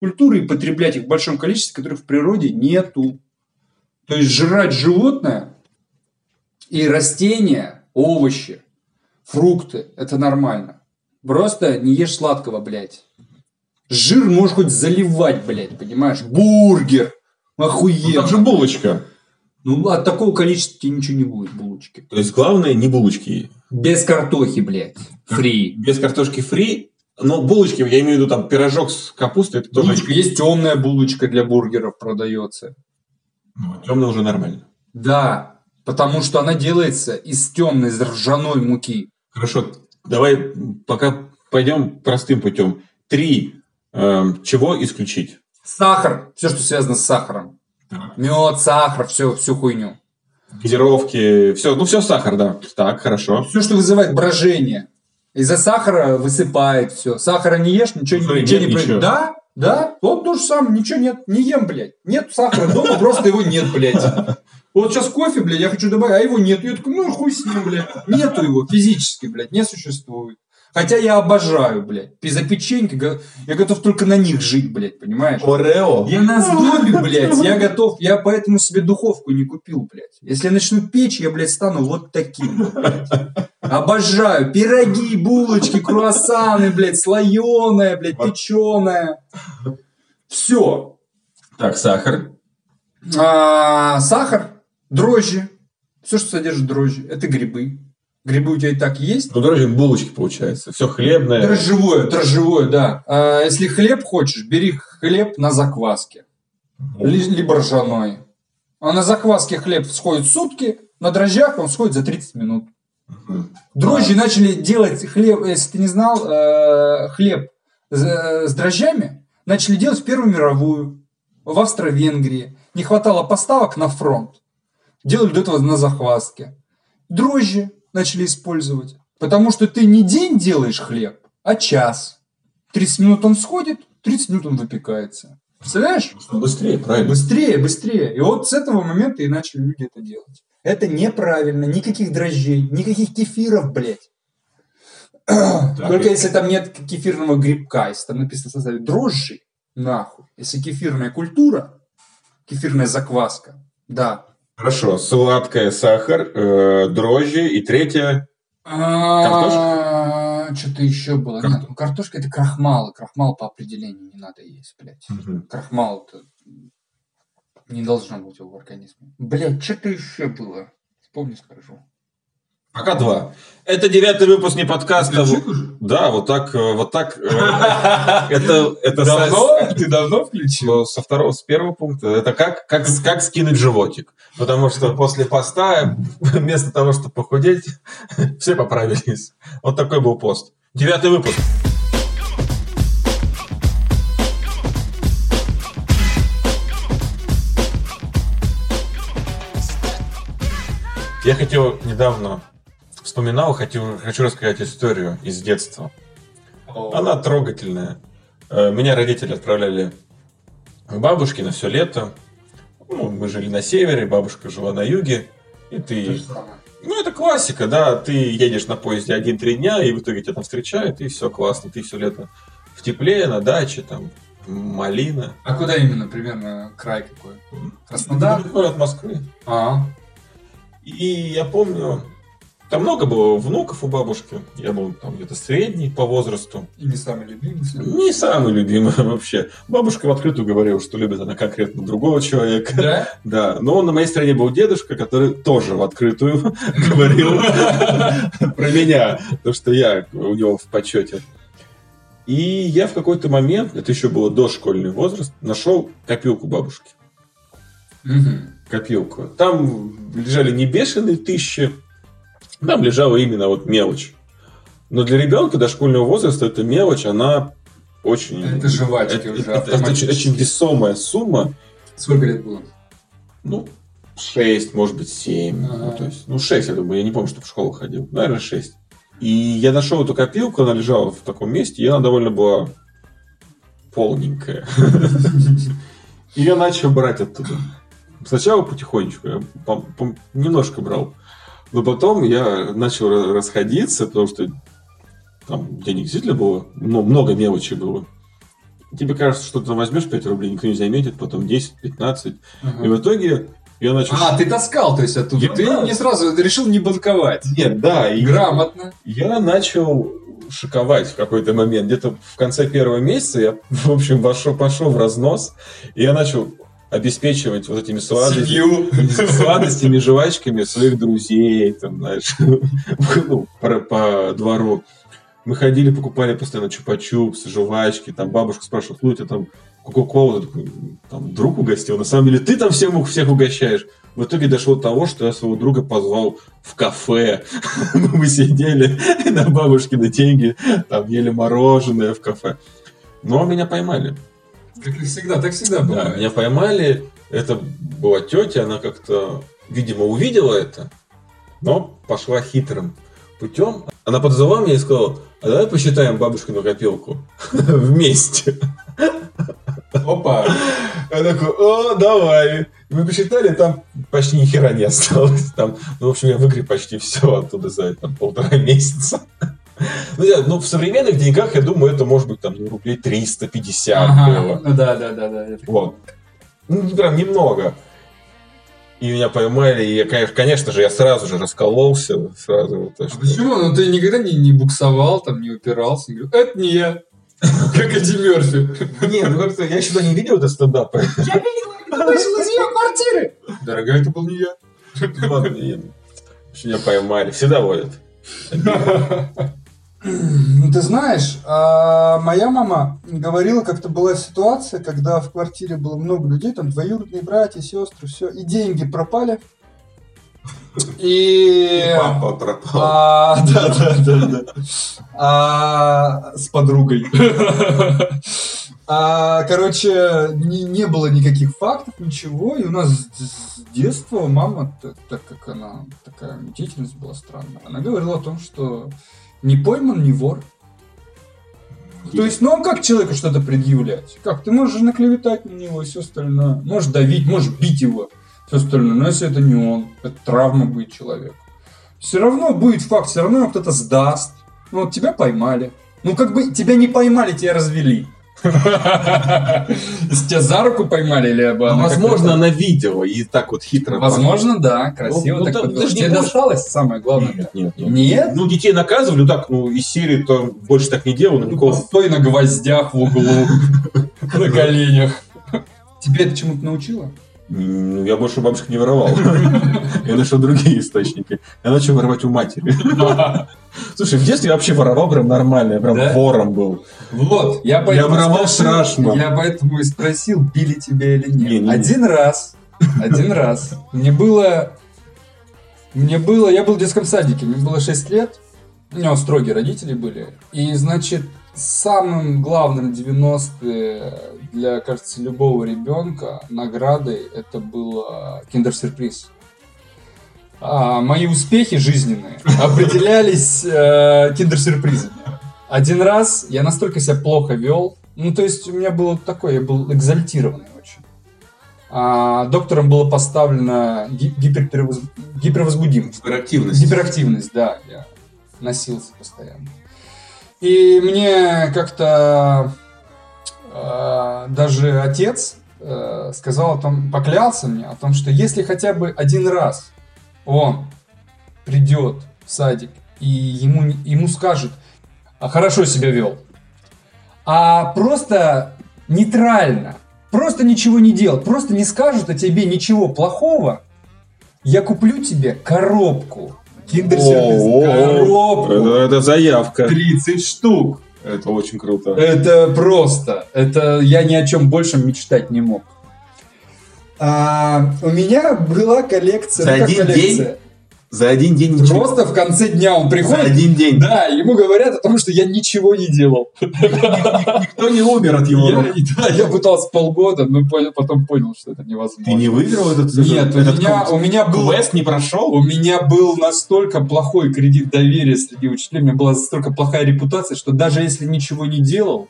культуры и потреблять их в большом количестве, которых в природе нету. То есть жрать животное и растения, овощи, фрукты – это нормально. Просто не ешь сладкого, блядь. Жир можешь хоть заливать, блядь, понимаешь? Бургер. Охуенно. Ну, там же булочка. Ну, от такого количества тебе ничего не будет, булочки. То есть, главное не булочки. Без картохи, блядь. Фри. Без картошки фри. Но булочки, я имею в виду там пирожок с капустой, это тоже... Булочка. Есть темная булочка для бургеров продается. Ну, темная уже нормально. Да, потому что она делается из темной, ржаной муки. Хорошо, давай пока пойдем простым путем. Три. эм, чего исключить? Сахар, все, что связано с сахаром. Мед, сахар, все, всю хуйню. Газировки, все, ну все сахар, да. Так, хорошо. Все, что вызывает брожение. Из-за сахара высыпает все. Сахара не ешь, ничего, не- ничего не происходит. Да, да, вот то же самое, ничего нет, не ем, блядь. Нет сахара дома, просто его нет, блядь. Вот сейчас кофе, блядь, я хочу добавить, а его нет. Я такой, ну хуй с ним, блядь. Нету его физически, блядь, не существует. Хотя я обожаю, блядь. За печеньки, го- я готов только на них жить, блядь, понимаешь? Орео. Я на сдобе, блядь, я готов, я поэтому себе духовку не купил, блядь. Если я начну печь, я, блядь, стану вот таким, блядь. Обожаю пироги, булочки, круассаны, блядь, слоеное, блядь, печеное. Все. Так, сахар. А, сахар, дрожжи, все, что содержит дрожжи, это грибы. Грибы у тебя и так есть. Ну, дороже булочки получается. Все хлебное. Дрожжевое, дрожжевое, да. А, если хлеб хочешь, бери хлеб на закваске. Ли- либо ржаной. А на закваске хлеб сходит сутки, на дрожжах он сходит за 30 минут. Дрожжи начали делать хлеб, если ты не знал, э, хлеб с, с дрожжами начали делать в Первую мировую, в Австро-Венгрии. Не хватало поставок на фронт. Делали до этого на захвастке. Дрожжи начали использовать. Потому что ты не день делаешь хлеб, а час. 30 минут он сходит, 30 минут он выпекается. Представляешь? Быстрее, правильно. Быстрее, быстрее. И вот с этого момента и начали люди это делать. Это неправильно. Никаких дрожжей, никаких кефиров, блядь. Только если там нет кефирного грибка, если там написано в составе дрожжи, нахуй. Если кефирная культура, кефирная закваска, да. Хорошо. Сладкое, сахар, э, дрожжи и третье. Что-то еще было. Кар- Нет, ну, картошка это крахмал. Крахмал по определению не надо есть, блядь. Крахмал это не должно быть в организме. Блядь, что-то еще было. Вспомню, скажу. Пока два. Это девятый выпуск не подкаста. Да, вот так, э, вот так. э, Это, это со- Ты давно включил? Со второго, с первого пункта, это как, как, как скинуть животик. Потому что после поста, вместо того, чтобы похудеть, все поправились. Вот такой был пост. Девятый выпуск. Я хотел недавно вспоминал, хочу, хочу рассказать историю из детства. Она трогательная. Э, Меня родители отправляли к бабушке на все лето. Ну, мы жили на севере, бабушка жила на юге. И ты... Ну, это классика, да. Ты едешь на поезде один-три дня, и в итоге тебя там встречают, и все классно. Ты все лето в тепле, на даче, там, малина. А куда именно, примерно, край какой? Краснодар? Недалеко от Москвы. А, И я помню, там много было внуков у бабушки. Я был там где-то средний по возрасту. и не самый любимый. Не самый любимый вообще. Бабушка в открытую говорила, что любит она конкретно другого человека. Да? Да, но на моей стороне был дедушка, который тоже в открытую говорил про меня, то, что я у него в почете. И я в какой-то момент, это еще было дошкольный возраст, нашел копилку бабушки. Копилку. Там лежали не бешеные тысячи, там лежала именно вот мелочь. Но для ребенка дошкольного возраста эта мелочь, она очень... Это жвачки это- уже это- это очень, очень весомая сумма. Сколько лет было? Ну, 6, может быть, 7. Ага. Ну, то есть, ну, 6, я думаю, я не помню, что в школу ходил. Наверное, 6. И я нашел эту копилку, она лежала в таком месте, и она довольно была полненькая. И я начал брать оттуда. Сначала потихонечку, я немножко брал. Но потом я начал расходиться, потому что там денег действительно было, но много мелочи было. тебе кажется, что ты возьмешь 5 рублей, никто не заметит, потом 10, 15. И в итоге я начал... А, ты таскал, то есть оттуда. Я- ты да. не сразу решил не банковать. Нет, да, и Грамотно. я начал шиковать в какой-то момент. Где-то в конце первого месяца я, в общем, пошел, пошел в разнос, и я начал обеспечивать вот этими сладостями, жвачками своих друзей, там, знаешь, ну, по, по двору. Мы ходили, покупали постоянно чупа-чупсы, жвачки, там бабушка спрашивает, ну, это там Кока-Колу, Я такой, там, друг угостил. На самом деле, ты там всем, всех угощаешь. В итоге дошло до того, что я своего друга позвал в кафе. Мы сидели на бабушкины деньги, там ели мороженое в кафе. Но меня поймали. Как всегда, так всегда Да, бывает. меня поймали. Это была тетя, она как-то, видимо, увидела это, но пошла хитрым путем. Она подозвала меня и сказала, а давай посчитаем бабушкину копилку вместе. Опа. Я такой, о, давай. Мы посчитали, там почти ни хера не осталось. Там, ну, в общем, я выгреб почти все оттуда за там, полтора месяца. Ну, я- ну, в современных деньгах, я думаю, это может быть там рублей 350 Ага. было. Ну да, да, да, да. Вот. Ну, прям немного. И меня поймали, и, я, конечно, конечно же, я сразу же раскололся. Сразу то, А что- почему? Ну ты никогда не, не буксовал, там, не упирался, не говорил, это не я. Как Эдди Мерфи. Не, ну как-то я еще не видел это стендапа. Вышел из ее квартиры. Дорогая, это был не я. Ладно, Меня поймали. Всегда водят. Ну, ты знаешь, а, моя мама говорила, как-то была ситуация, когда в квартире было много людей, там двоюродные братья, сестры, все, и деньги пропали. И... Папа пропал. А, да, да, да, да. А, с подругой. А, короче, не, не было никаких фактов, ничего. И у нас с с детства мама, т- так как она такая деятельность была странная, она говорила о том, что не пойман, не вор. То есть, ну а как человеку что-то предъявлять? Как? Ты можешь наклеветать на него и все остальное. Можешь давить, можешь бить его. Все остальное. Но если это не он, это травма будет человеку. Все равно будет факт, все равно его кто-то сдаст. Ну вот тебя поймали. Ну как бы тебя не поймали, тебя развели. Если тебя за руку поймали или Ну, она возможно, она видела и так вот хитро. Возможно, да, красиво Ну, так ну, ты Тебе досталось самое главное. Нет, нет, нет. Нет? Ну, детей наказывали, ну так, ну, из серии то больше так не делал, никакого... Стой на гвоздях в углу, на коленях. Тебе это чему-то научило? Ну, я больше у бабушки не воровал. Я нашел другие источники. Я начал воровать у матери. Слушай, в детстве я вообще воровал прям нормально, я прям вором был. Вот, я воровал страшно. Я поэтому и спросил, били тебя или нет. Не, не. Один раз, один раз. Мне было, мне было, я был в детском садике, мне было 6 лет. У него строгие родители были. И, значит, самым главным 90-е для, кажется, любого ребенка наградой это было киндер-сюрприз. А, мои успехи жизненные определялись э, киндер-сюрпризами. Один раз я настолько себя плохо вел, ну то есть у меня было такое, я был экзальтированный очень. А, доктором было поставлено ги- гиперперевоз- гипервозбудимость. Гиперактивность. Гиперактивность, да, я носился постоянно. И мне как-то даже отец э, сказал о том, поклялся мне о том, что если хотя бы один раз он придет в садик и ему, ему скажут, «А, хорошо себя вел, а просто нейтрально, просто ничего не делал, просто не скажут о тебе ничего плохого, я куплю тебе коробку. Киндер-сюрприз. О, Коробку. Это, это заявка. 30 штук. Это очень круто. Это просто. Это я ни о чем большем мечтать не мог. А, у меня была коллекция. За ну, один коллекция? За один день ничего. Просто в конце дня он За приходит. один день. Да, ему говорят о том, что я ничего не делал. Никто не умер от его рук. да, я пытался полгода, но потом понял, что это невозможно. Ты не выиграл этот Нет, у меня, у меня был квест не прошел? У меня был настолько плохой кредит доверия среди учителей, у меня была настолько плохая репутация, что даже если ничего не делал,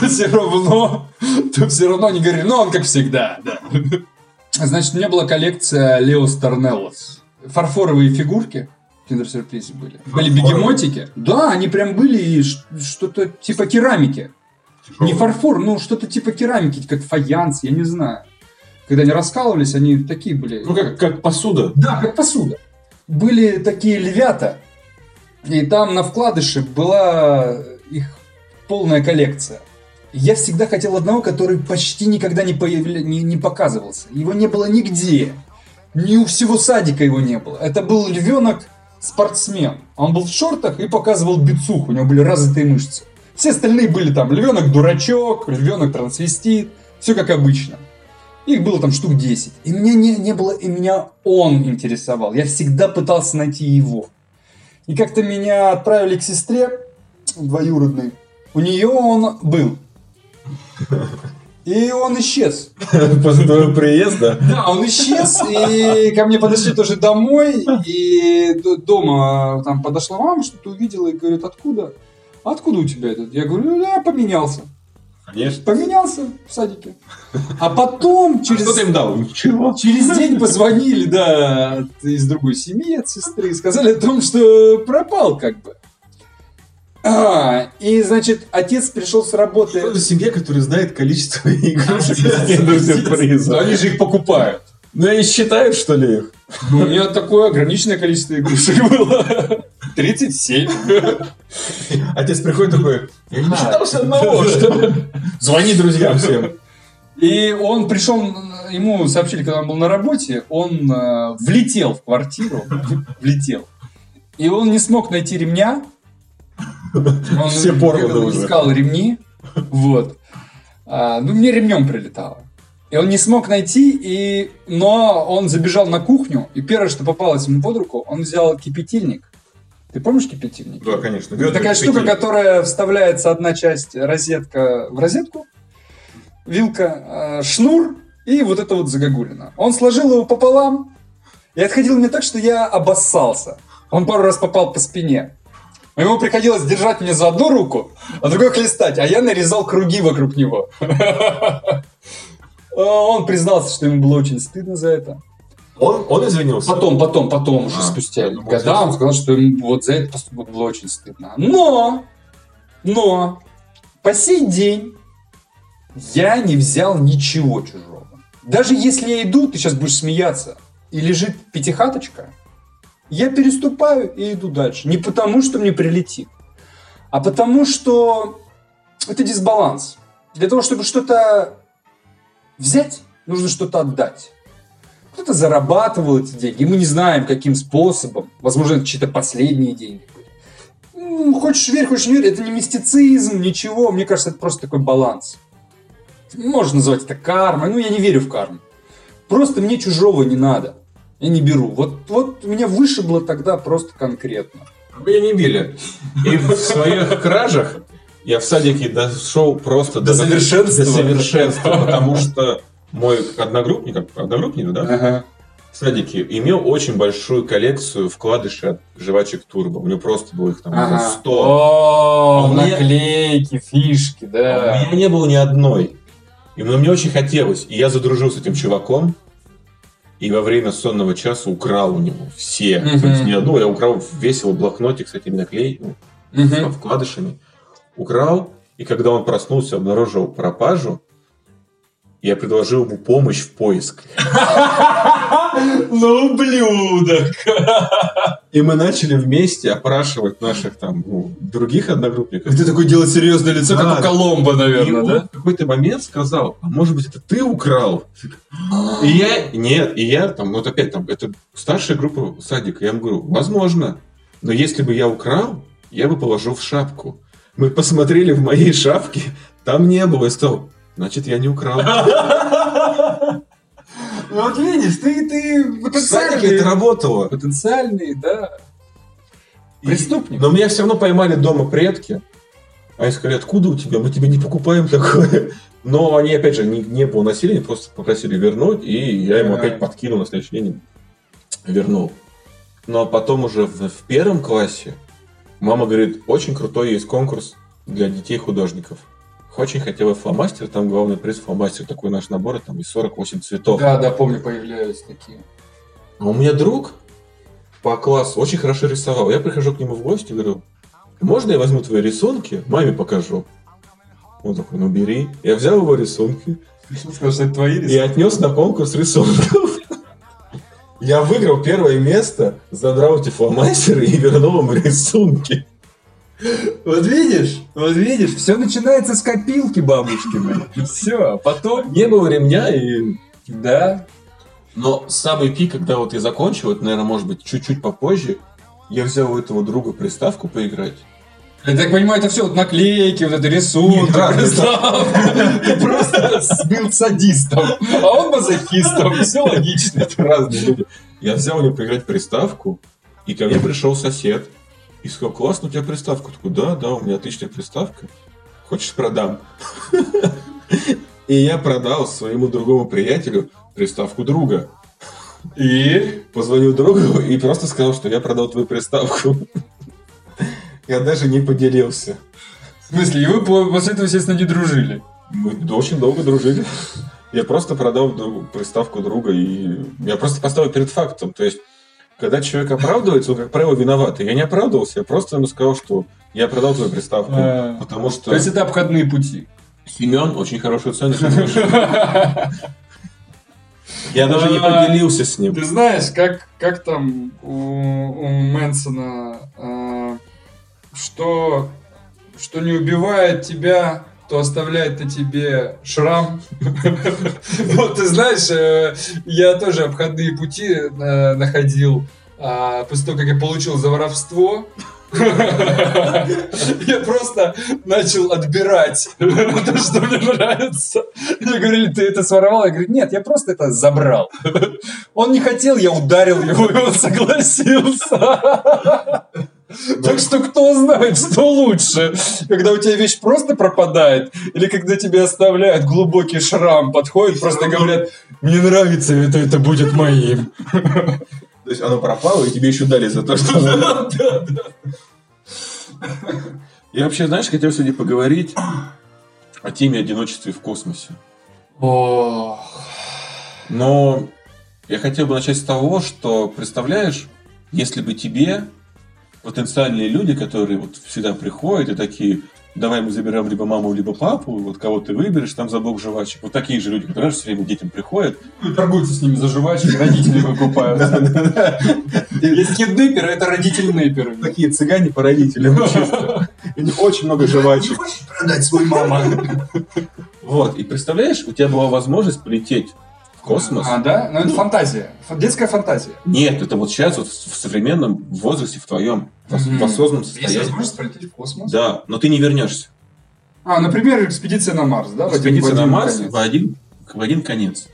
то все равно, то все равно они говорили, ну он как всегда, да. Значит, у меня была коллекция Лео Старнеллос. Фарфоровые фигурки киндер-сюрпризе были. Были Фарфоровые? бегемотики. Да, они прям были и что-то типа керамики. Не фарфор, ну что-то типа керамики, как фаянс, я не знаю. Когда они раскалывались, они такие были. Ну, как, как посуда. Да, как посуда. Были такие львята, и там на вкладыше была их полная коллекция. Я всегда хотел одного, который почти никогда не, появля... не, не показывался. Его не было нигде. Ни у всего садика его не было. Это был львенок спортсмен. Он был в шортах и показывал бицуху. У него были развитые мышцы. Все остальные были там львенок дурачок, львенок трансвестит. Все как обычно. Их было там штук 10. И меня не, не было, и меня он интересовал. Я всегда пытался найти его. И как-то меня отправили к сестре двоюродной. У нее он был. И он исчез. После твоего приезда? Да, он исчез, и ко мне подошли тоже домой, и дома там подошла мама, что-то увидела, и говорит, откуда? Откуда у тебя этот? Я говорю, ну да, поменялся. Конечно. Поменялся в садике. А потом через... Что ты им дал? Ничего. Через день позвонили, да, из другой семьи, от сестры, и сказали о том, что пропал как бы. А, и, значит, отец пришел с работы. Что за семья, которая знает количество игрушек из киндер-сюрприза? Они же их покупают. Ну, они считают, что ли, их? Ну, у меня такое ограниченное количество игрушек было. 37. Отец приходит такой, я не считался одного, что Звони друзьям всем. И он пришел, ему сообщили, когда он был на работе, он э, влетел в квартиру, влетел. И он не смог найти ремня. Он Все порваны уже. искал ремни. Вот. А, ну, мне ремнем прилетало. И он не смог найти, и... но он забежал на кухню, и первое, что попалось ему под руку, он взял кипятильник. Ты помнишь кипятильник? Да, конечно. Это такая штука, которая вставляется одна часть розетка в розетку, вилка, э, шнур и вот это вот загогулина. Он сложил его пополам и отходил мне так, что я обоссался. Он пару раз попал по спине. Ему приходилось держать мне за одну руку, а другой хлестать, а я нарезал круги вокруг него. А Он признался, что ему было очень стыдно за это. Он, он извинился? Потом, потом, потом уже А, спустя года он сказал, что ему вот за этот поступок было очень стыдно. Но, но, по сей день я не взял ничего чужого. Даже если я иду, ты сейчас будешь смеяться, и лежит пятихаточка, я переступаю и иду дальше. Не потому, что мне прилетит, а потому, что это дисбаланс. Для того, чтобы что-то взять, нужно что-то отдать. Кто-то зарабатывал эти деньги, и мы не знаем, каким способом. Возможно, это чьи-то последние деньги были. М, Хочешь верь, хочешь не верь, это не мистицизм, ничего. Мне кажется, это просто такой баланс. Можно назвать это кармой, ну я не верю в карму. Просто мне чужого не надо. Я не беру. Вот, вот меня вышибло тогда просто конкретно. Меня не били. И в своих кражах я в садике дошел просто До совершенства. До совершенства, потому что мой одногруппник, одногруппник, да, Ага. в садике имел очень большую коллекцию вкладышей от жвачек Турбо. У него просто было их там Ага. 100. О, А меня- наклейки, фишки, А У да. меня не было ни одной. И мне мне очень хотелось. И я задружил с этим чуваком. И во время сонного часа украл у него все. Мгм. То есть не одну, я украл весь его блокнотик с этими наклейками, Мгм. вкладышами. Украл. И когда он проснулся, обнаружил пропажу. Я предложил ему помощь в поиске. Ну, ублюдок. И мы начали вместе опрашивать наших там ну, других одногруппников. Ты такой делать серьезное лицо, Да. как у Коломбо, И наверное, он да? в какой-то момент сказал, а может быть это ты украл? И я, нет, и я там, вот опять там, это старшая группа садика, я ему говорю, возможно, но если бы я украл, я бы положил в шапку. Мы посмотрели в моей шапке, там не было, и сказал, значит, я не украл. Ну, вот видишь, ты, ты садике это работало. потенциальный, да. Преступник. Но меня все равно поймали дома предки. Они сказали, откуда у тебя? Мы тебе не покупаем такое. Но они, опять же, не, не было насилия, просто попросили вернуть, и я ему опять подкинул на следующий день, вернул. Но потом уже в, в первом классе мама говорит, очень крутой есть конкурс для детей-художников. Очень хотела фломастер, там главный приз фломастер, такой наш набор, там из 48 цветов. Да, да, помню, появлялись такие. А у меня друг по классу очень хорошо рисовал. Я прихожу к нему в гости и говорю, можно я возьму твои рисунки, маме покажу? Он такой, ну бери. Я взял его рисунки Сказал, что это твои и отнес на конкурс рисунков. Я выиграл первое место, задрал эти фломастеры и вернул ему рисунки. Вот видишь, вот видишь, все начинается с копилки бабушкиной. Все, а потом... Не было ремня и... Да. Но самый пик, когда вот я закончил, это, наверное, может быть, чуть-чуть попозже, я взял у этого друга приставку поиграть. Я так понимаю, это все вот наклейки, вот это рисунки. Ты просто был садистом, а он мазохистом. Все логично. Это разные люди. Я взял у него поиграть приставку, и ко мне пришел сосед и сказал, классно у тебя приставка. Такой, да, да, у меня отличная приставка. Хочешь, продам? И я продал своему другому приятелю приставку друга. И? Позвонил другу и просто сказал, что я продал твою приставку. Я даже не поделился. В смысле, и вы по- после этого, естественно, не дружили? Мы очень долго дружили. Я просто продал приставку друга, и я просто поставил перед фактом. То есть, когда человек оправдывается, он, как правило, виноват. И я не оправдывался, я просто ему сказал, что я продал твою приставку. А. Потому что То есть это обходные пути. Семен очень хорошую цену. Я даже не А. поделился с ним. Ты знаешь, как, как там у, у Мэнсона, а, что, что не убивает тебя, то оставляет на тебе шрам. Вот, ты знаешь, э, я тоже обходные пути э, находил а, после того, как я получил за воровство. Я просто начал отбирать то, что мне нравится. Мне говорили, ты это своровал? Я говорю, нет, я просто это забрал. Он не хотел, я ударил его, и он согласился. Так что кто знает, что лучше, когда у тебя вещь просто пропадает, или когда тебе оставляют глубокий шрам, подходят, просто говорят, мне нравится это, это будет моим. То есть оно пропало, и тебе еще дали за то, что... Я вообще, знаешь, хотел сегодня поговорить о теме одиночества в космосе. Ох. Но я хотел бы начать с того, что, представляешь, если бы тебе потенциальные люди, которые вот всегда приходят и такие, давай мы заберем либо маму, либо папу, вот кого ты выберешь, там за бог жвачек. Вот такие же люди, которые все время детям приходят. Торгуются с ними за жвачки, родители выкупают. Есть киднеперы, это родители неперы. Такие цыгане по родителям, чисто. У них очень много жвачек. продать свой мама? Вот, и представляешь, у тебя была возможность полететь космос. А, да? Ну, это фантазия. Ф- Детская фантазия. Нет, это вот сейчас, вот в современном возрасте, в твоем, Мгм. в осознанном Есть состоянии. возможность полететь в космос? Да, но ты не вернешься. А, например, экспедиция на Марс, да? в один- Экспедиция в на один Марс конец. в один, в один конец.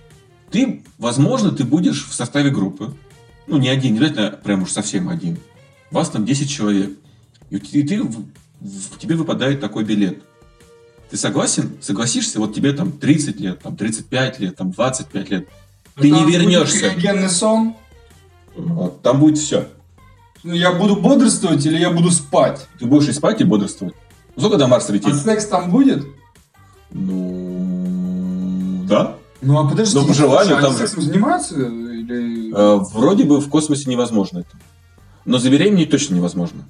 Ты, возможно, ты будешь в составе группы. Ну, не один, не обязательно прям уж совсем один. Вас там 10 человек. И, те- и ты, в- в- тебе выпадает такой билет. Ты согласен? Согласишься? Вот тебе там 30 лет, там 35 лет, там 25 лет. Ты Там не будет вернешься. криогенный сон. Вот, Там будет все. Ну, Я буду бодрствовать или я буду спать? Ты будешь и спать, и бодрствовать. Ну, Сколько до Марса А лететь? секс там будет? Ну, да. Ну, а подожди. Ну, по желанию, они там же- сексом занимаются? Или... Э, Вроде бы в космосе невозможно это. Но забеременеть точно невозможно.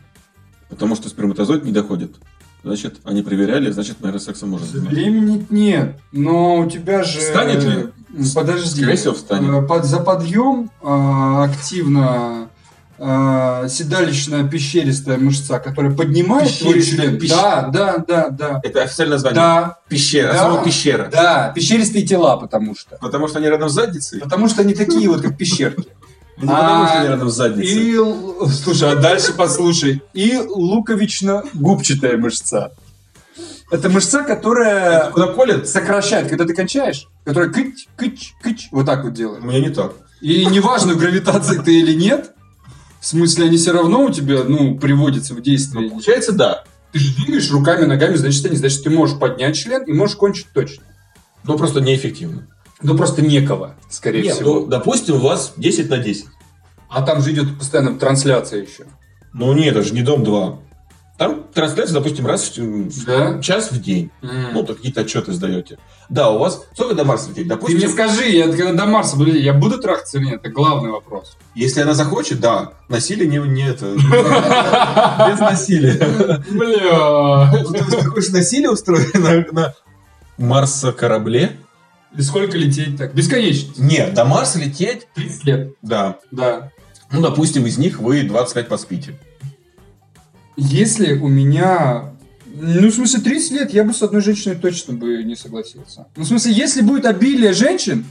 Потому что сперматозоид не доходит. Значит, они проверяли, значит, наверное, сексом можно заниматься. Беременеть нет, но у тебя же... Встанет ли? Подожди. Скорее всего, встанет. Э, Под, за подъем э, активно э, седалищная пещеристая мышца, которая поднимает твой член. пещера. Да, да, да, да. Это официальное название. Да, Пещера. Да. Слово пещера. да, пещеристые тела, потому что. Потому что они рядом с задницей? Потому что они такие вот, как пещерки. Не потому что они рядом с задницей. И, слушай, а дальше послушай. И луковично-губчатая мышца. Это мышца, которая Куда колят? сокращает, когда ты кончаешь, которая кыч, кыч, кыч, вот так вот У делает. меня не так. И неважно, в гравитации ты или нет, в смысле, они все равно у тебя, ну, приводятся в Ну, действие. получается, да. Ты же двигаешь руками, ногами, значит, они, значит, ты можешь поднять член и можешь кончить точно. Но просто неэффективно. Ну, просто некого, скорее Нет, всего. ну, допустим, у вас 10 на 10. А там же идет постоянно трансляция еще. Ну нет, это же не Дом 2. Там трансляция, допустим, раз в Да? час в день. М. Ну, то какие-то отчеты сдаете. Да, у вас сколько до Марса лететь? Ты мне Допустим, скажи, я когда до Марса буду я буду трахаться или нет? Это главный вопрос. если она захочет, да. Насилие не, не это. Без насилия. Бля. Ну, Ты хочешь насилие устроить на Марса корабле? И сколько лететь так? Бесконечно. Нет, до Марса лететь, 30 лет. да. Да. Ну, допустим, из них вы 25 поспите. Если у меня... Ну, в смысле, 30 лет я бы с одной женщиной точно бы не согласился. Ну, в смысле, если будет обилие женщин,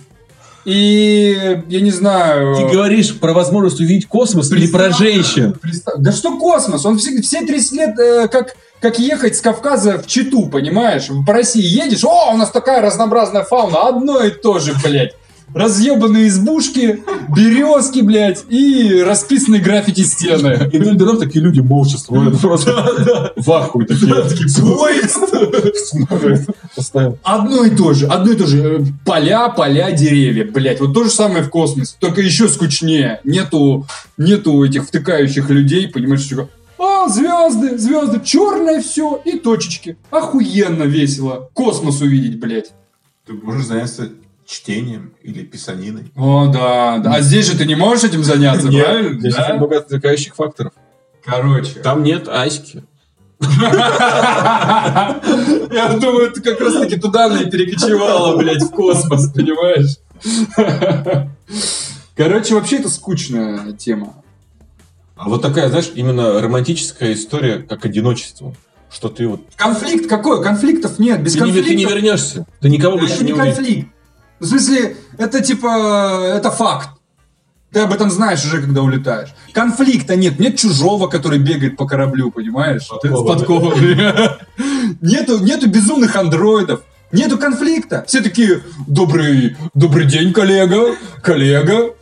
и, я не знаю... говоришь про возможность увидеть космос Представь, представь. Да что космос? Он все, все 30 лет э, как, как ехать с Кавказа в Читу, понимаешь? По России едешь, о, у нас такая разнообразная фауна, одно и то же, блядь. Разъебанные избушки, березки, блядь, и расписанные граффити стены. И вдоль дорог такие люди молча смотрят, просто в ахуе такие. Смотрят постоянно. Одно и то же, одно и то же. Э, Поля, поля, деревья, блядь. Вот то же самое в космосе, только еще скучнее. Нету, нету этих втыкающих людей, понимаешь, что а, звезды, звезды, черное все и точечки. Охуенно весело. Космос увидеть, блядь. Ты можешь заняться чтением или писаниной. О, да, да. А здесь же ты не можешь этим заняться, правильно? здесь Да? очень много отвлекающих факторов. Короче. Там нет аськи. Я думаю, ты как раз таки туда и перекочевала, блядь, в космос, понимаешь? Короче, вообще это скучная тема. А вот такая, знаешь, именно романтическая история, как одиночество. Что ты вот... Конфликт какой? Конфликтов нет. Без Ты не, ты не конфликтов. вернешься. Ты никого больше Это не не конфликт. В смысле, это типа, это факт. Ты об этом знаешь уже, когда улетаешь. Конфликта нет. Нет чужого, который бегает по кораблю, понимаешь? Подковами. С подковами. Нету, нету безумных андроидов. Нету конфликта. Все такие, добрый, добрый день, коллега, коллега,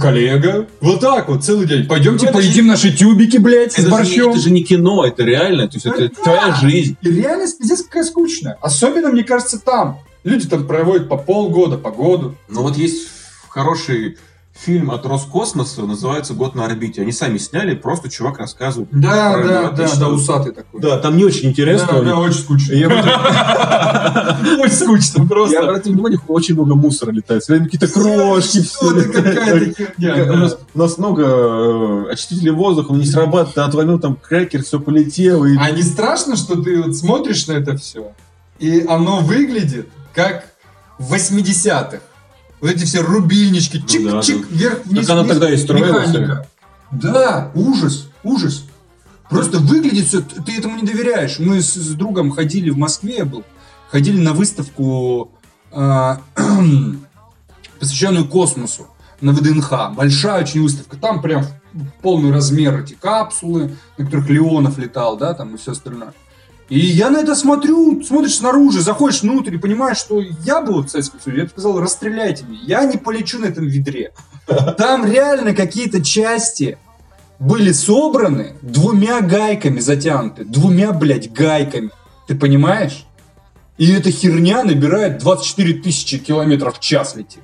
коллега. Вот так вот, целый день. Пойдемте Ну, это поедим наши тюбики, блядь, с Это же, не, борщом. это же не кино, это реально. То есть это Да. твоя жизнь. И реальность пиздец какая скучная. Особенно, мне кажется, там. Люди там проводят по полгода, по году. Но вот есть хороший фильм от Роскосмоса, называется «Год на орбите». Они сами сняли, просто чувак рассказывает. Да, Про да, да, да, усатый такой. Да, там не очень интересно. Да, да, очень скучно. Я Очень скучно Я просто. обратил внимание, очень много мусора летает. Всё время какие-то крошки. Какая-то херня. У нас, много э, очистителей воздуха, он не срабатывает, ты отломил там крекер, все полетело. А не страшно, что ты смотришь на это все, и оно выглядит как в 80-х. Вот эти все рубильнички, Ну чик-чик, да, вверх-вниз. Так оно вниз, тогда и механика. Да, ужас, ужас. Просто выглядит все, ты этому не доверяешь. Мы с, с другом ходили в Москве, я был, ходили на выставку, а, посвященную космосу на ВДНХ. Большая очень выставка. Там прям в полный размер эти капсулы, на которых Леонов летал, да, там и все остальное. И я на это смотрю, смотришь снаружи, заходишь внутрь и понимаешь, что я был в Советском Союзе, я бы сказал, расстреляйте меня, я не полечу на этом ведре. Там реально какие-то части были собраны двумя гайками затянуты, двумя, блядь, гайками. Ты понимаешь? И эта херня набирает 24 тысячи километров в час летит.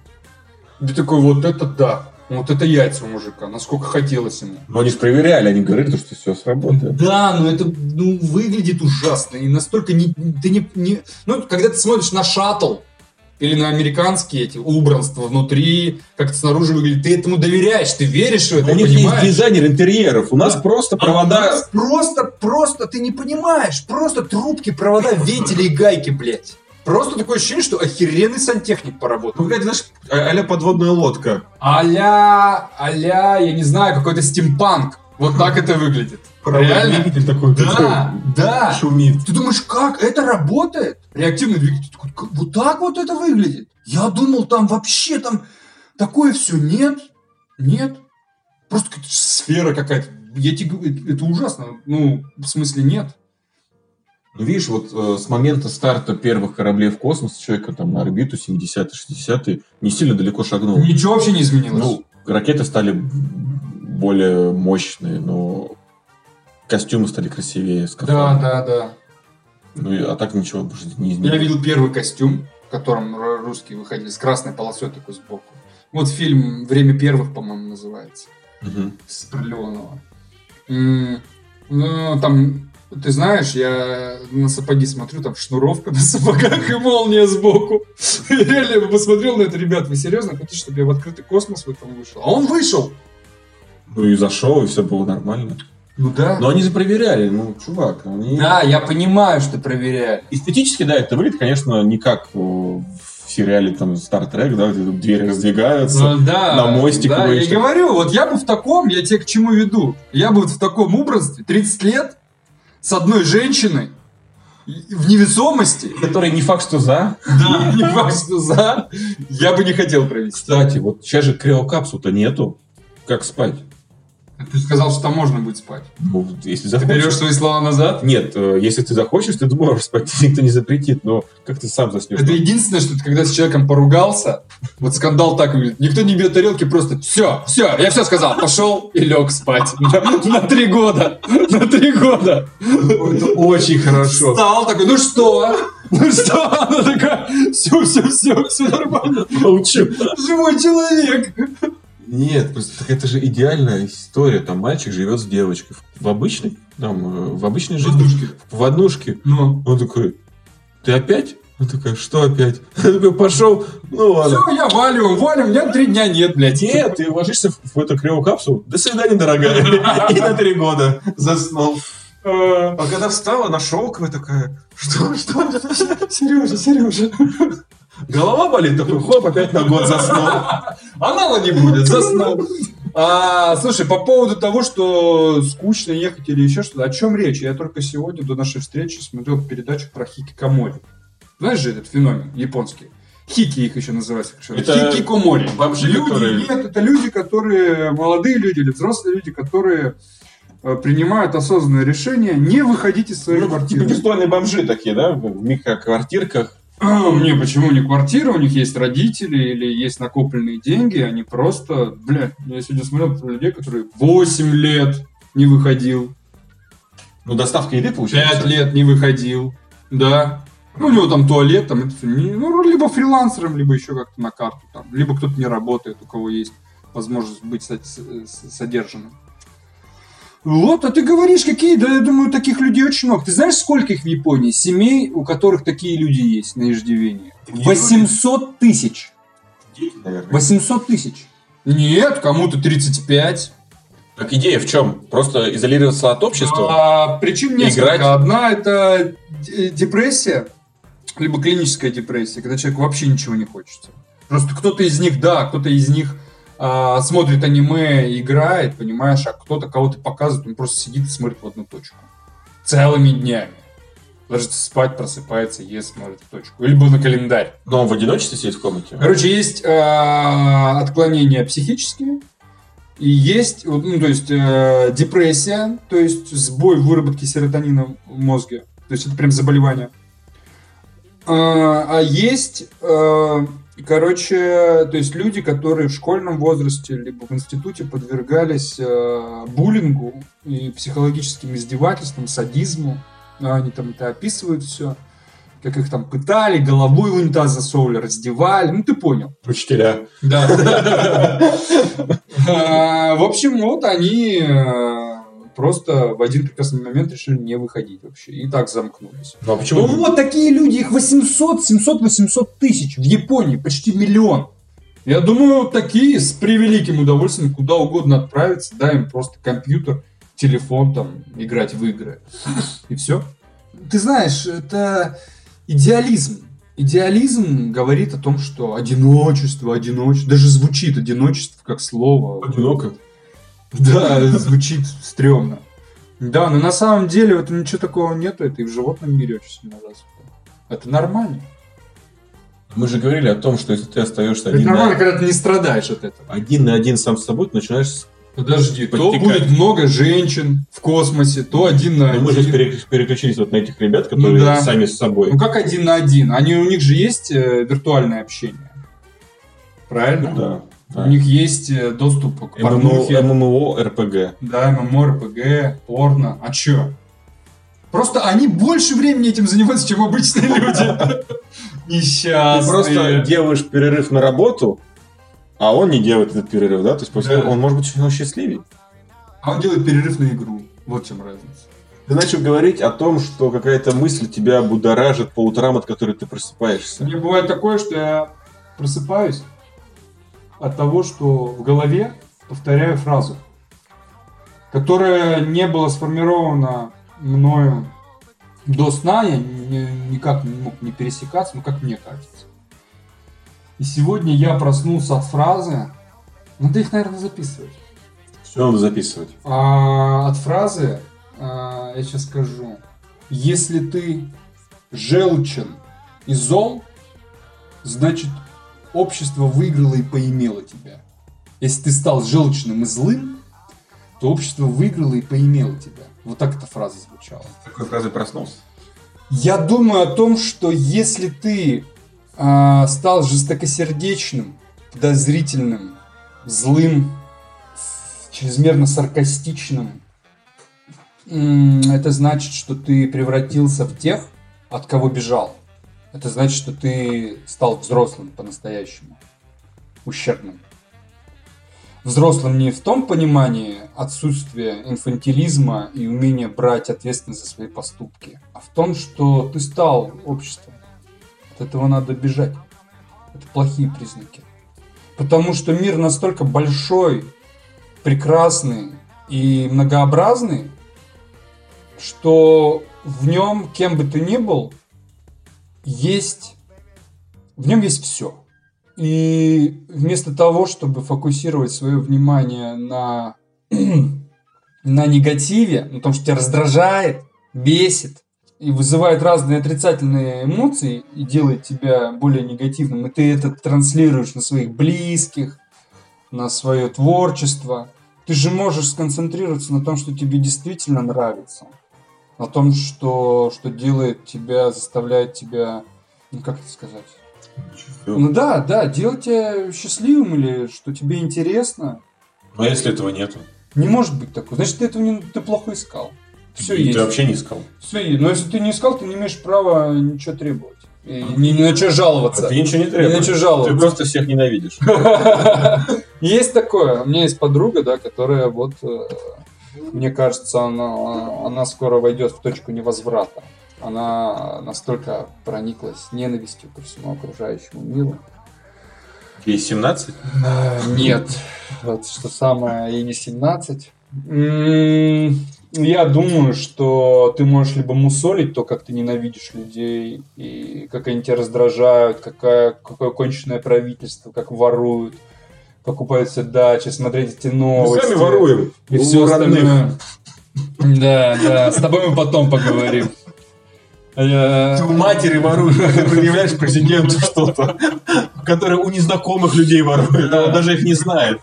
Ты такой, вот это да. Вот это яйца у мужика, насколько хотелось ему. Но они же проверяли, они говорили, что все сработает. Да, но это ну, выглядит ужасно. И настолько не, ты не, не- Ну, когда ты смотришь на шаттл или на американские эти убранства внутри, как это снаружи выглядит, ты этому доверяешь, ты веришь в это, У них понимаешь? есть дизайнер интерьеров, у нас Да. просто А у провода... нас просто, просто, ты не понимаешь, просто трубки, провода, вентили и гайки, блядь. Просто такое ощущение, что охеренный сантехник поработал. Ну, блядь, знаешь, а- а-ля подводная лодка. Аля, аля, я не знаю, какой-то стимпанк. Вот так это выглядит. Реально? Двигатель такой, Да, да. такой шумит. Ты думаешь, как это работает? Реактивный двигатель. Такой, «Как- вот так вот это выглядит. Я думал, там вообще там такое все. Нет, нет. Просто какая-то сфера какая-то. Я тебе говорю, это ужасно. Ну, в смысле, нет. Ну, видишь, вот э, с момента старта первых кораблей в космос человека там на орбиту 70-е, 60-е не сильно далеко шагнул. Ничего вообще не изменилось. Ну, ракеты стали более мощные, но костюмы стали красивее. да, скафандры. да, да. Ну, и- а так ничего больше не Я изменилось. видел первый костюм, в котором русские выходили, с красной полосой такой сбоку. Вот фильм «Время первых», по-моему, называется. Мгм. с Пролеонова. Ну, там Ты знаешь, я на сапоги смотрю, там шнуровка на сапогах и молния сбоку. Я реально посмотрел на это, ребят, вы серьезно хотите, чтобы я в открытый космос в этом вышел? А он вышел! Ну и зашел, и все было нормально. Ну да. Но они же проверяли, ну, чувак, они... Да, я понимаю, что проверяют. Эстетически, да, это выглядит, конечно, не как в сериале там Star Trek, да, где тут двери раздвигаются. Ну, да, на мостик да, я говорю, вот я бы в таком, я тебе к чему веду. Я бы вот в таком образе, 30 лет, с одной женщиной, в невесомости, Который не факт, что за. да, не факт, что за, я бы не хотел провести. Кстати, вот сейчас же криокапсул-то нету. Как спать? Ты сказал, что там можно будет спать. Ну, если Ты захочешь. берешь свои слова назад? Нет, э, если ты захочешь, ты можешь спать, никто не запретит, но как ты сам заснешь? Это единственное, что ты когда с человеком поругался, вот скандал так выглядит, никто не бьет тарелки, просто все, все, я все сказал, пошел и лег спать. На три года, на три года. Это очень хорошо. Встал такой, ну что? Ну что? Она такая, все, все, все, все нормально. Молчу. Живой человек. Нет, просто так это же идеальная история. Там мальчик живет с девочкой. В обычной, там, э, в обычной жизни. Воздушки. В однушке. Ну. Он такой, ты опять? Она такая, что опять? Он такой, пошел, ну ладно. Все, я валю, валю, у меня три дня нет, блядь. Нет, ты ложишься в, в эту криокапсулу. До свидания, дорогая. И на три года заснул. А когда встала, она шелковая такая. Что, что? Сережа, Сережа. Голова болит, такой, хоп, опять на год заснул. Анала не будет, заснул. А, слушай, по поводу того, что скучно ехать или еще что-то, о чем речь? Я только сегодня до нашей встречи смотрел передачу про хикикомори. Знаешь же этот феномен японский? Хики их еще называют. Это Хикикомори. бомжи, люди, которые- Нет, это люди, которые, молодые люди или взрослые люди, которые э, принимают осознанное решение не выходить из своей Ну, квартиры. Типа бомжи такие, да? В микроквартирках. А, Мне почему не квартира, у них есть родители или есть накопленные деньги, они просто, блядь, я сегодня смотрел людей, которые 8 лет не выходил, Ну, доставка еды получается. 5 лет не выходил, да. Ну, у него там туалет, там это все, не, ну, либо фрилансером, либо еще как-то на карту, там, либо кто-то не работает, у кого есть возможность быть содержанным. Вот, а ты говоришь, какие, да я думаю, таких людей очень много. Ты знаешь, сколько их в Японии? Семей, у которых такие люди есть на иждивении? Где 800 тысяч. Дети, наверное. 800 тысяч. Нет, кому-то 35. Так идея в чем? Просто изолироваться от общества? А, причин несколько. Играть. Одна это д- депрессия, либо клиническая депрессия, когда человеку вообще ничего не хочется. Просто кто-то из них, да, кто-то из них а, смотрит аниме, играет, понимаешь, а кто-то кого-то показывает, он просто сидит и смотрит в одну точку. Целыми днями. Ложится спать, просыпается, ест, смотрит в точку. Либо на календарь. Но он в одиночестве сидит в комнате? Короче, есть э, отклонения психические, и есть, ну, то есть, э, депрессия, то есть сбой в выработке серотонина в мозге. То есть это прям заболевание. А, а есть, э, короче, то есть люди, которые в школьном возрасте либо в институте подвергались э, буллингу и психологическим издевательствам, садизму. Они там это описывают все. Как их там пытали, головой в унитаз засовывали, раздевали. Ну, ты понял. Учителя. Да. А, В общем, вот они э, просто в один прекрасный момент решили не выходить вообще. И так замкнулись. Ну а почему? Ну вот такие люди, их 800, 700, 800 тысяч. В Японии почти миллион. Я думаю, вот такие с превеликим удовольствием куда угодно отправиться, дай им просто компьютер, телефон, там, играть в игры. И все. Ты знаешь, это идеализм. Идеализм говорит о том, что одиночество, одиночество, даже звучит одиночество как слово. Одиноко. Да, звучит стрёмно. Да, но на самом деле вот ничего такого нету, это и в животном мире очень сильно развито. Это нормально. Мы же говорили о том, что если ты остаешься Это один нормально, на, когда ты не страдаешь от этого. один на один сам с собой, ты начинаешь... Подожди, то Подтекать. будет много женщин в космосе, то один на Ну, мы же один. пере- переключились вот на этих ребят, которые да. сами с собой. Ну как один на один? Они, у них же есть э, виртуальное общение. Правильно? Ну да. У них есть э, доступ к порнухе. ММО, РПГ. Да, ММО, РПГ, порно. А чё? Просто они больше времени этим занимаются, чем обычные люди. Ты Несчастные. просто делаешь перерыв на работу, а он не делает этот перерыв, да? То есть после Да. он может быть он счастливее. А он делает перерыв на игру. Вот в чем разница. Ты начал говорить о том, что какая-то мысль тебя будоражит по утрам, от которой ты просыпаешься. Мне бывает такое, что я просыпаюсь от того, что в голове повторяю фразу, которая не была сформирована мною до сна, я ни- никак не мог не пересекаться, ну как мне кажется. И сегодня я проснулся от фразы, надо их, наверное, записывать. Все надо записывать. А, от фразы, а, я сейчас скажу, если ты желчен и зол, значит общество выиграло и поимело тебя. Если ты стал желчным и злым, то общество выиграло и поимело тебя. Вот так эта фраза звучала. Такой фразой проснулся. Я думаю о том, что если ты а, стал жестокосердечным, подозрительным, злым, чрезмерно саркастичным, это значит, что ты превратился в тех, от кого бежал. Это значит, что ты стал взрослым по-настоящему, ущербным. Взрослым не в том понимании отсутствия инфантилизма и умения брать ответственность за свои поступки, а в том, что ты стал обществом. От этого надо бежать. Это плохие признаки. Потому что мир настолько большой, прекрасный и многообразный, что в нем, кем бы ты ни был, есть... В нем есть все. И вместо того, чтобы фокусировать свое внимание на, на негативе, на том, что тебя раздражает, бесит и вызывает разные отрицательные эмоции и делает тебя более негативным, и ты это транслируешь на своих близких, на свое творчество, ты же можешь сконцентрироваться на том, что тебе действительно нравится, на том, что, что делает тебя, заставляет тебя, ну как это сказать, ну да, да, делать тебя счастливым или что тебе интересно. Ну а если этого нету? Не может быть такого. Значит, ты этого не, ты плохо искал. Все И есть. Ты вообще не искал. Все есть. Но если ты не искал, ты не имеешь права ничего требовать. И ни, ни на что А жаловаться. ты ничего не Ни на требуешь. что Ты жаловаться. просто всех ненавидишь. Есть такое. У меня есть подруга, да, которая вот, э, мне кажется, она, она скоро войдет в точку невозврата. Она настолько прониклась ненавистью ко всему окружающему миру. Ей 17? А, Нет. Вот что самое, ей не 17. М, Я думаю, что ты можешь либо мусолить то, как ты ненавидишь людей, и как они тебя раздражают, какая, какое конченное правительство, как воруют, покупают все дачи, смотреть эти Мы новости. сами воруем. И все остальное. Да, да, с тобой мы потом поговорим. Э, Ты у матери воруешь, а ты предъявляешь президенту что-то, которое у незнакомых людей ворует, а он даже их не знает.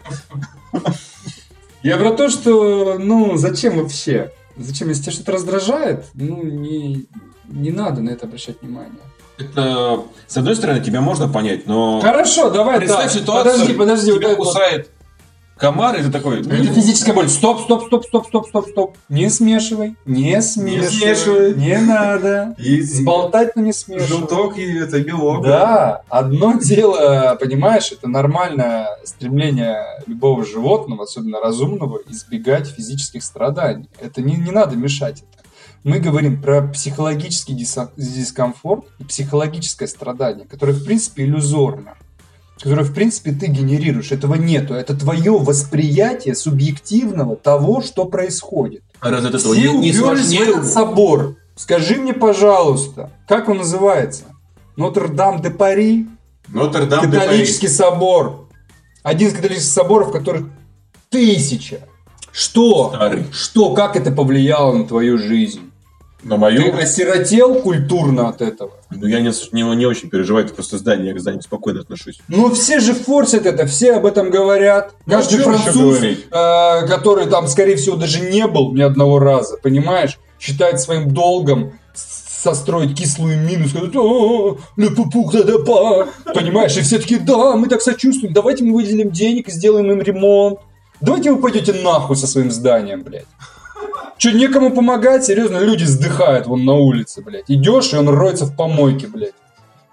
Я про то, что, ну, зачем вообще? Зачем, если тебя что-то раздражает, ну, не, не надо на это обращать внимание. Это, с одной стороны, тебя можно понять, но Хорошо, давай представь так. ситуацию, Подожди, подожди. вот тебя вот. кусает комар, и ты такой... Это физическая боль. Стоп, стоп, стоп, стоп, стоп, стоп, стоп. Не смешивай. Не смешивай. смешивай. Не надо. Сболтать, но не смешивай. и это белок. Да, одно дело, понимаешь, это нормальное стремление любого животного, особенно разумного, избегать физических страданий. Это не, не надо мешать это. Мы говорим про психологический дискомфорт и психологическое страдание, которое, в принципе, иллюзорно. Которое, в принципе, ты генерируешь. Этого нету. Это твое восприятие субъективного того, что происходит. А раз от этого Все не, не сложнее... этот собор. Скажи мне, пожалуйста, как он называется? Нотр-Дам-де-Пари? Нотр-Дам де Католический собор. Один из католических соборов, которых тысяча. Что? Старый. Что? Как это повлияло на твою жизнь? На Ты мою... осиротел культурно от этого? Ну, я не, не, не очень переживаю, это просто здание, я к зданию спокойно отношусь. Ну, все же форсят это, все об этом говорят. Ну, Каждый француз, э, который там, скорее всего, даже не был ни одного раза, понимаешь, считает своим долгом состроить кислую мину, сказать, «О, le poupou de de pas». понимаешь, и все таки да, мы так сочувствуем, давайте мы выделим денег и сделаем им ремонт. Давайте вы пойдете нахуй со своим зданием, блядь. Че, некому помогать? Серьезно, люди сдыхают вон на улице, блядь. Идешь, и он роется в помойке, блядь.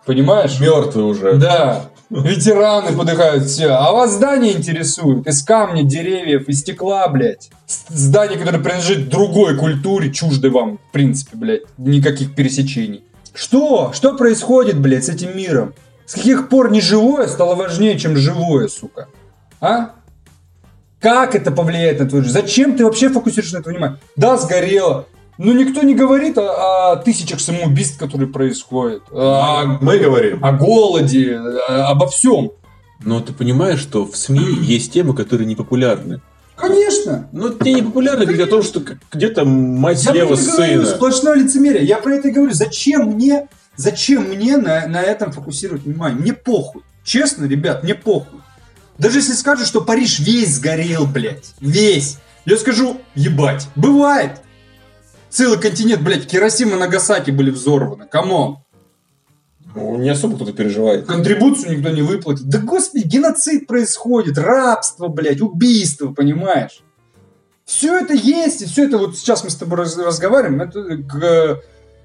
Понимаешь? Мертвый уже. Да, ветераны подыхают все. А вас здание интересует из камня, деревьев и стекла, блядь. здание, которое принадлежит другой культуре, чуждой вам, в принципе, блядь, никаких пересечений. Что? Что происходит, блядь, с этим миром? С каких пор неживое стало важнее, чем живое, сука? А? Как это повлияет на твою жизнь? Зачем ты вообще фокусируешься на это внимание? Да, сгорело. Но никто не говорит о, о тысячах самоубийств, которые происходят. О, Мы говорим. о голоде, о- обо всем. Но ты понимаешь, что в СМИ есть темы, которые не популярны. Конечно. Ну, те не популярны говорить о том, что где-то мать Я слева и говорю, сына. сплошное лицемерие. Я про это и говорю. Зачем мне, зачем мне на, на этом фокусировать внимание? Мне похуй. Честно, ребят, мне похуй. Даже если скажут, что Париж весь сгорел, блядь. Весь. Я скажу, ебать. Бывает. Целый континент, блядь, Хиросима и Нагасаки были взорваны. Come on. Ну, не особо кто-то переживает. Контрибуцию никто не выплатит. Да господи, геноцид происходит, рабство, блядь, убийство, понимаешь? Все это есть, и все это вот сейчас мы с тобой раз- разговариваем, это к,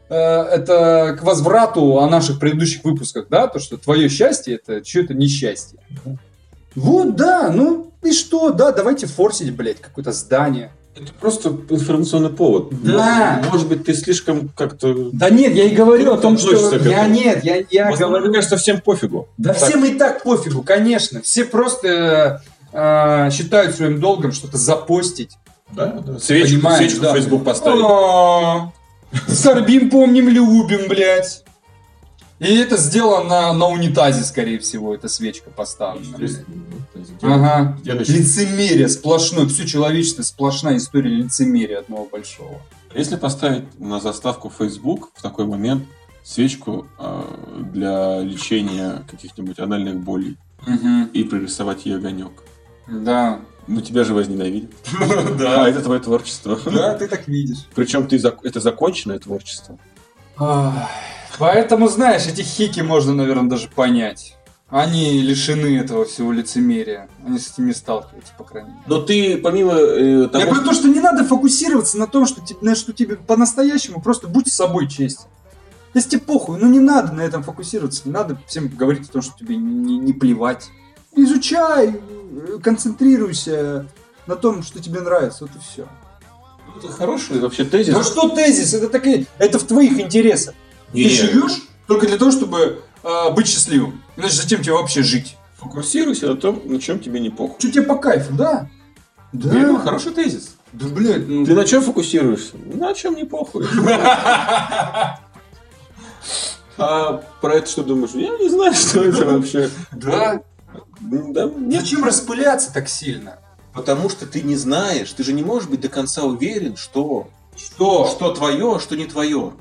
э, это к возврату о наших предыдущих выпусках, да, то, что твое счастье это чье-то несчастье. Вот, да, ну и что, да, давайте форсить, блядь, какое-то здание. Это просто информационный повод. Да. Может, быть, ты слишком как-то... Да нет, я и говорю о том, что... Я нет, я, я Возможно, говорю... Мне кажется, всем пофигу. Да Так. всем и так пофигу, конечно. Все просто э, считают своим долгом что-то запостить. Да, да. Свечку, Понимаешь, свечку да. в Facebook поставить. Сорбим, помним, любим, блядь. И это сделано на, унитазе, скорее всего, эта свечка поставлена. блядь. Ага. Лицемерие сплошное. Все человечество сплошная история лицемерия одного большого. Если поставить на заставку Facebook в такой момент свечку э, для лечения каких-нибудь анальных болей и прорисовать ей огонек, Да. ну тебя же возненавидят. А это твое творчество. Да, ты так видишь. Причем ты это законченное творчество. Поэтому, знаешь, эти хики можно, наверное, даже понять. Они лишены этого всего лицемерия. Они с этим не сталкиваются, по крайней мере. Но ты помимо э, того, Я про то, что не надо фокусироваться на том, что, тебе- на что тебе по-настоящему, просто будь с собой честен. Если тебе похуй, ну не надо на этом фокусироваться, не надо всем говорить о том, что тебе не, не плевать. Изучай, э, концентрируйся на том, что тебе нравится, вот и все. это хороший вообще тезис. Ну что тезис? Это такие, это в твоих интересах. Не, Ты живешь только для того, чтобы э, быть счастливым. Иначе зачем тебе вообще жить? Фокусируйся на том, на чем тебе не похуй. Что тебе по кайфу, да? Да. Верно, хороший тезис. Да, блядь, ну... Ты на чем фокусируешься? На чем не похуй. А про это что думаешь? Я не знаю, что это вообще. Да. Да. Зачем распыляться так сильно? Потому что ты не знаешь, ты же не можешь быть до конца уверен, что Что? что твое, а что не твое.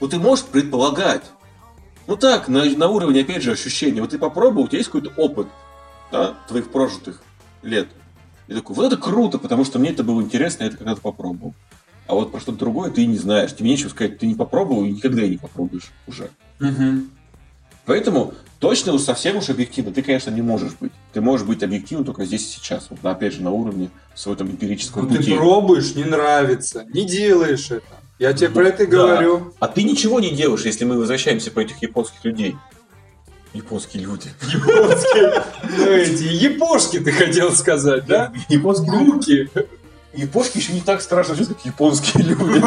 Вот ты можешь предполагать. Ну так, на, на уровне, опять же, ощущения. Вот ты попробовал, у тебя есть какой-то опыт да, твоих прожитых лет. И такой, вот это круто, потому что мне это было интересно, я это когда-то попробовал. А вот про что-то другое ты не знаешь. Тебе нечего сказать, ты не попробовал и никогда не попробуешь уже. Мгм. Поэтому точно уж совсем уж объективно ты, конечно, не можешь быть. Ты можешь быть объективным только здесь и сейчас. Вот, опять же, на уровне своего там эмпирического Ну, ты пути. пробуешь, не нравится, не делаешь это. Я тебе про это и Да. говорю. А ты ничего не делаешь, если мы возвращаемся про этих японских людей. Японские люди. Японские, ну эти, япошки ты хотел сказать, да? Японские. Руки. Япошки еще не так страшно, что как японские люди.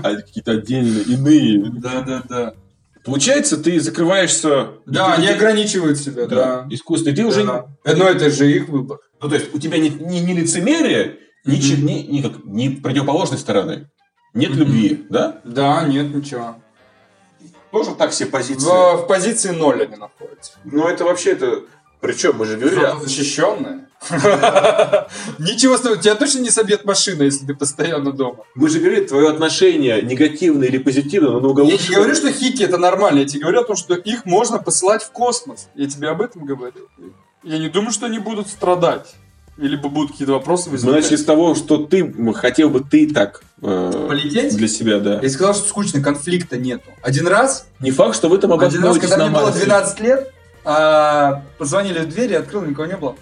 А какие-то отдельные, иные. Да, да, да. Получается, ты закрываешься... Да, они ограничивают себя, Да, искусственно. И ты уже... Но это же их выбор. Ну, то есть, у тебя не, лицемерие, ни, ни, ни как- ни противоположной стороны. Нет любви, да? Да, нет, ничего. Тоже так все позиции. В, в позиции ноль они находятся. Ну, это вообще это... Причем, мы же говорили... о- Защищенные. Ничего страшного, тебя точно не собьет машина, если ты постоянно дома. Мы же говорили, твое отношение негативное или позитивное, оно намного Я лучше. не говорю, что хики это нормально, я тебе говорю о том, что их можно посылать в космос. Я тебе об этом говорю. Я не думаю, что они будут страдать. Или будут какие-то вопросы Мы начали возникать. с того, что ты хотел бы ты так э, Полететь? для себя, да. Я сказал, что скучно, конфликта нету. Один раз, Не факт, что вы там один раз, когда мне было Марсе. 12 лет, а, позвонили в дверь, я открыл, никого не было.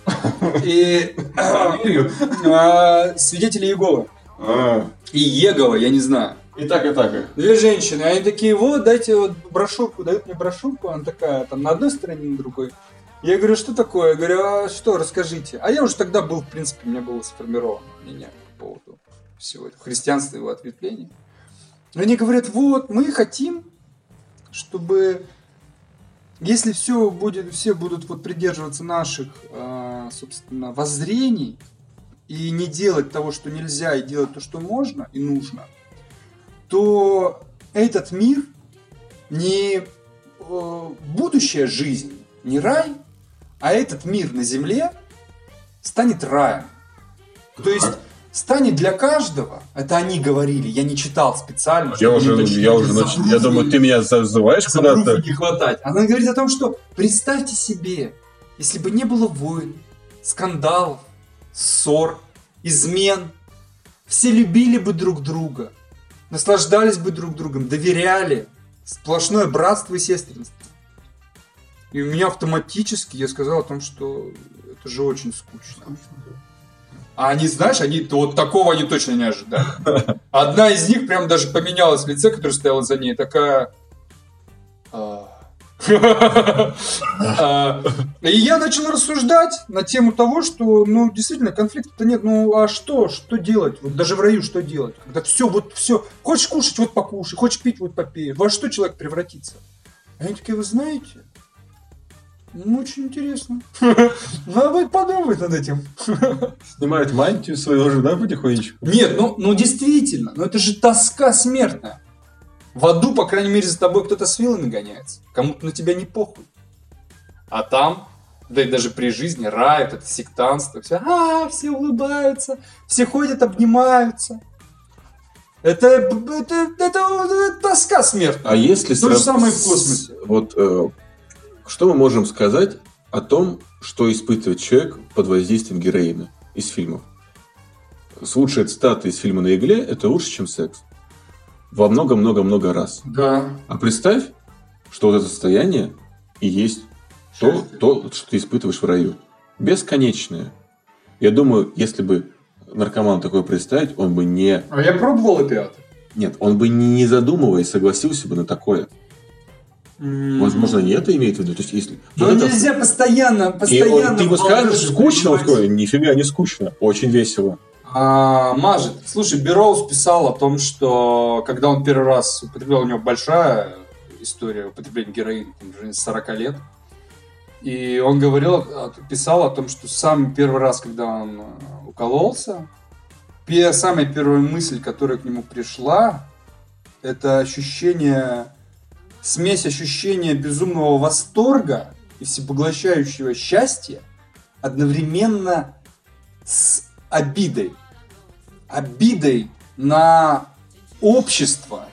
И а, свидетели Иеговы. А, И Егова, я не знаю. И так, и так. Две женщины, они такие, вот, дайте вот брошюрку, дают мне брошюрку, она такая, там, на одной стороне, на другой. Я говорю, что такое? Я говорю, а что, расскажите. А я уже тогда был, в принципе, у меня было сформировано мнение. поводу всего этого христианства и его ответвлений. Они говорят, вот, мы хотим, чтобы если все будет, все будут вот придерживаться наших, э, собственно, воззрений и не делать того, что нельзя, и делать то, что можно и нужно, то этот мир не э, будущая жизнь, не рай, а этот мир на земле станет раем. То есть станет для каждого, это они говорили, я не читал специально. Я уже, я уже начал, я думаю, ты меня зазываешь куда-то. не хватать. Она говорит о том, что представьте себе, если бы не было войн, скандалов, ссор, измен, все любили бы друг друга, наслаждались бы друг другом, доверяли, сплошное братство и сестринство. И у меня автоматически я сказал о том, что это же очень скучно. А они, знаешь, они вот такого они точно не ожидали. Одна из них прям даже поменялась в лице, которая стояла за ней, такая... «А». А, и я начал рассуждать на тему того, что, ну, действительно, конфликта нет. Ну, а что? Что делать? Вот даже в раю что делать? Когда все, вот все. Хочешь кушать, вот покушай. Хочешь пить, вот попей. Во что человек превратится? Они такие, вы знаете, ну, очень интересно. Надо будет подумать над этим. Снимают мантию свою уже, да, потихонечку? Нет, ну, ну действительно, ну это же тоска смертная. В аду, по крайней мере, за тобой кто-то с вилами гоняется. Кому-то на тебя не похуй. А там, да и даже при жизни, рай, это сектанство, все, а, все улыбаются, все ходят, обнимаются. Это, это, это, это, это тоска смертная. А если То же самое в космосе. Вот э, что мы можем сказать о том, что испытывает человек под воздействием героина из фильмов? Лучшая цитата из фильма «На игле» – это лучше, чем секс. Во много-много-много раз. Да. А представь, что вот это состояние и есть то, то, что ты испытываешь в раю. Бесконечное. Я думаю, если бы наркоман такое представить, он бы не... А я пробовал опиаты. Нет, он бы не задумываясь согласился бы на такое. Возможно, не это имеет в виду. То есть, если... Но вот нельзя это... постоянно, постоянно... И ты ему скажешь, скучно? Он такой, нифига не скучно, очень весело. А, мажет. Слушай, Бероуз писал о том, что когда он первый раз употреблял, у него большая история употребления героина, там, 40 лет. И он говорил, писал о том, что сам первый раз, когда он э, укололся, самая первая мысль, которая к нему пришла, это ощущение смесь ощущения безумного восторга и всепоглощающего счастья одновременно с обидой. Обидой на общество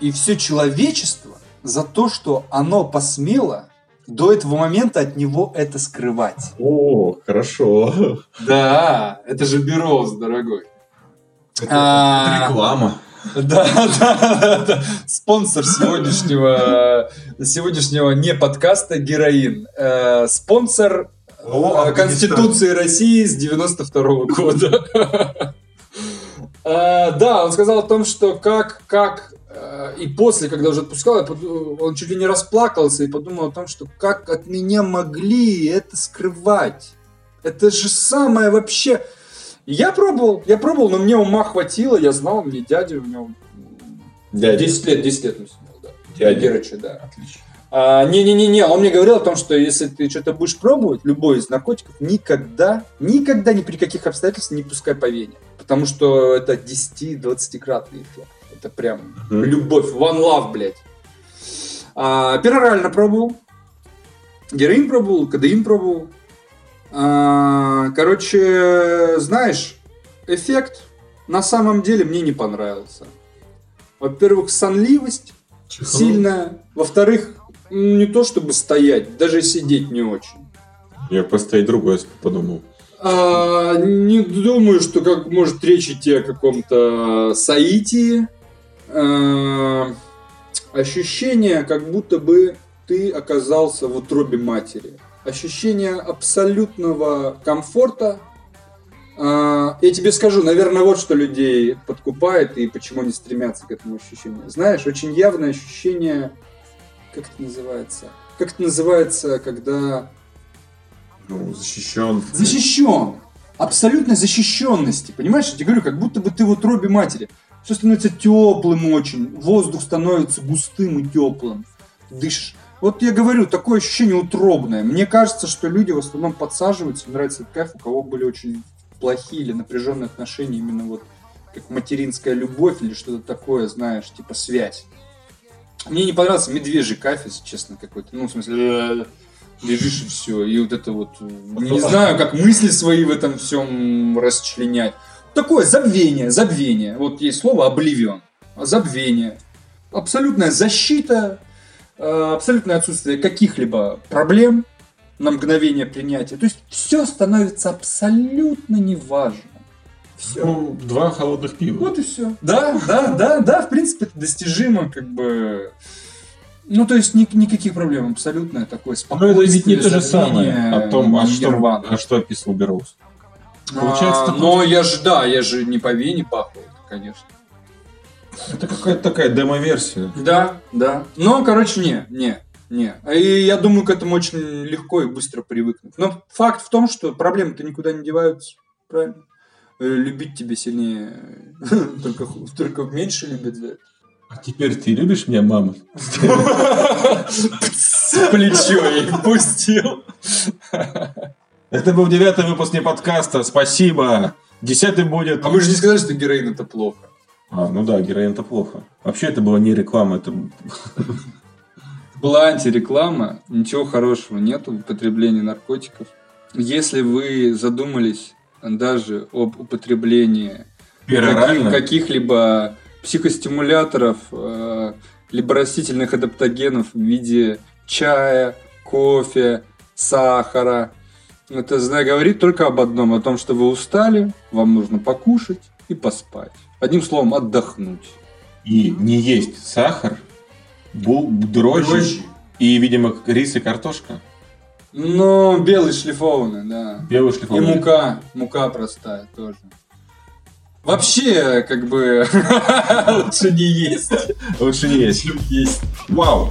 и все человечество за то, что оно посмело до этого момента от него это скрывать. О, хорошо. Да, это же Бероуз, дорогой. Это а, реклама. Да, да, да. Спонсор сегодняшнего, сегодняшнего не подкаста «Героин». Э, спонсор О, э, Конституции России с 92 -го года. Э, да, он сказал о том, что как, как и после, когда уже отпускал, он чуть ли не расплакался и подумал о том, что как от меня могли это скрывать. Это же самое вообще... Я пробовал, я пробовал, но мне ума хватило, я знал, мне дядя у него... Дядя. 10 лет, 10 лет мы снимал, да. Дядя. Герыча, да. Отлично. А, не-не-не, он мне говорил о том, что если ты что-то будешь пробовать, любой из наркотиков, никогда, никогда ни при каких обстоятельствах не пускай по вене. Потому что это 10-20 кратный эффект. Это прям mm-hmm. любовь, one love, блядь. А, перорально пробовал. Героин пробовал, кадеин пробовал. А, короче, знаешь, эффект на самом деле мне не понравился. Во-первых, сонливость Чихнул. сильная. Во-вторых, не то чтобы стоять, даже сидеть не очень. Я поставить другое подумал. А, не думаю, что как может речь идти о каком-то соитии. А, ощущение, как будто бы ты оказался в утробе матери ощущение абсолютного комфорта. А, я тебе скажу, наверное, вот что людей подкупает и почему они стремятся к этому ощущению. Знаешь, очень явное ощущение, как это называется? Как это называется, когда... Ну, защищен. Защищен. абсолютной защищенности. Понимаешь, я тебе говорю, как будто бы ты вот робе матери. Все становится теплым очень, воздух становится густым и теплым. Дышишь. Вот я говорю, такое ощущение утробное. Мне кажется, что люди в основном подсаживаются, нравится этот кайф, у кого были очень плохие или напряженные отношения, именно вот как материнская любовь или что-то такое, знаешь, типа связь. Мне не понравился медвежий кайф, если честно, какой-то. Ну, в смысле, э, лежишь и все. И вот это вот, не знаю, как мысли свои в этом всем расчленять. Такое забвение, забвение. Вот есть слово обливион. Забвение. Абсолютная защита, абсолютное отсутствие каких-либо проблем на мгновение принятия. То есть все становится абсолютно неважно. Все. Ну, два холодных пива. Вот и все. Да, да, да, да, в принципе, это достижимо, как бы. Ну, то есть ни, никаких проблем, абсолютно такое спокойствие. Но это ведь не то же самое о том, а что, а что описывал Бероуз. Получается, а, но я же, да, я же не по вене пахал, конечно. Это какая-то такая демо-версия. Да, да. Но, короче, не, не, не. И я думаю, к этому очень легко и быстро привыкнуть. Но факт в том, что проблемы-то никуда не деваются. Правильно? Э, любить тебя сильнее. Только, только меньше любят за это. А теперь ты любишь меня, мама? С плечо ей пустил. Это был девятый выпуск не подкаста. Спасибо. Десятый будет. А мы же не сказали, что героин это плохо. А, ну да, героин это плохо. Вообще это была не реклама, это... Была антиреклама, ничего хорошего нету в употреблении наркотиков. Если вы задумались даже об употреблении каких- каких-либо психостимуляторов, э, либо растительных адаптогенов в виде чая, кофе, сахара, это говорит только об одном, о том, что вы устали, вам нужно покушать и поспать. Одним словом, отдохнуть. И не есть сахар, бу- дрожжи, дрожжи и, видимо, рис и картошка. Ну, белый шлифованный, да. Белый шлифованный. И мука, мука простая тоже. Вообще, как бы, лучше не есть. Лучше не есть. Есть. Вау.